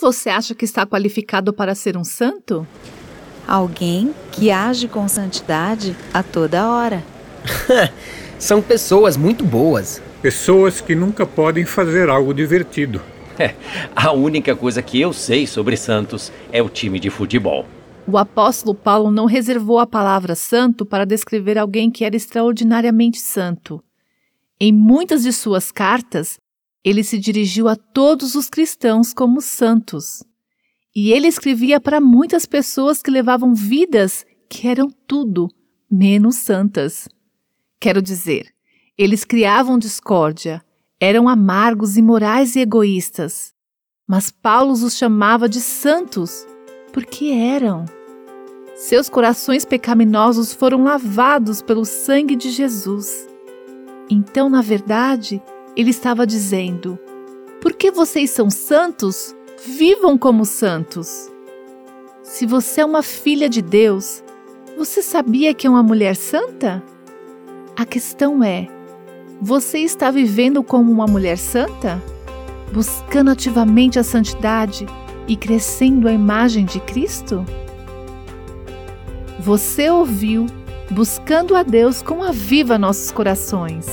você acha que está qualificado para ser um santo? Alguém que age com santidade a toda hora. São pessoas muito boas. Pessoas que nunca podem fazer algo divertido. É, a única coisa que eu sei sobre Santos é o time de futebol. O apóstolo Paulo não reservou a palavra santo para descrever alguém que era extraordinariamente santo. Em muitas de suas cartas, ele se dirigiu a todos os cristãos como santos. E ele escrevia para muitas pessoas que levavam vidas que eram tudo menos santas. Quero dizer, eles criavam discórdia, eram amargos, imorais e egoístas. Mas Paulo os chamava de santos, porque eram. Seus corações pecaminosos foram lavados pelo sangue de Jesus. Então, na verdade, ele estava dizendo: Porque vocês são santos, vivam como santos. Se você é uma filha de Deus, você sabia que é uma mulher santa? A questão é: você está vivendo como uma mulher santa? Buscando ativamente a santidade e crescendo a imagem de Cristo? Você ouviu Buscando a Deus com a viva nossos corações.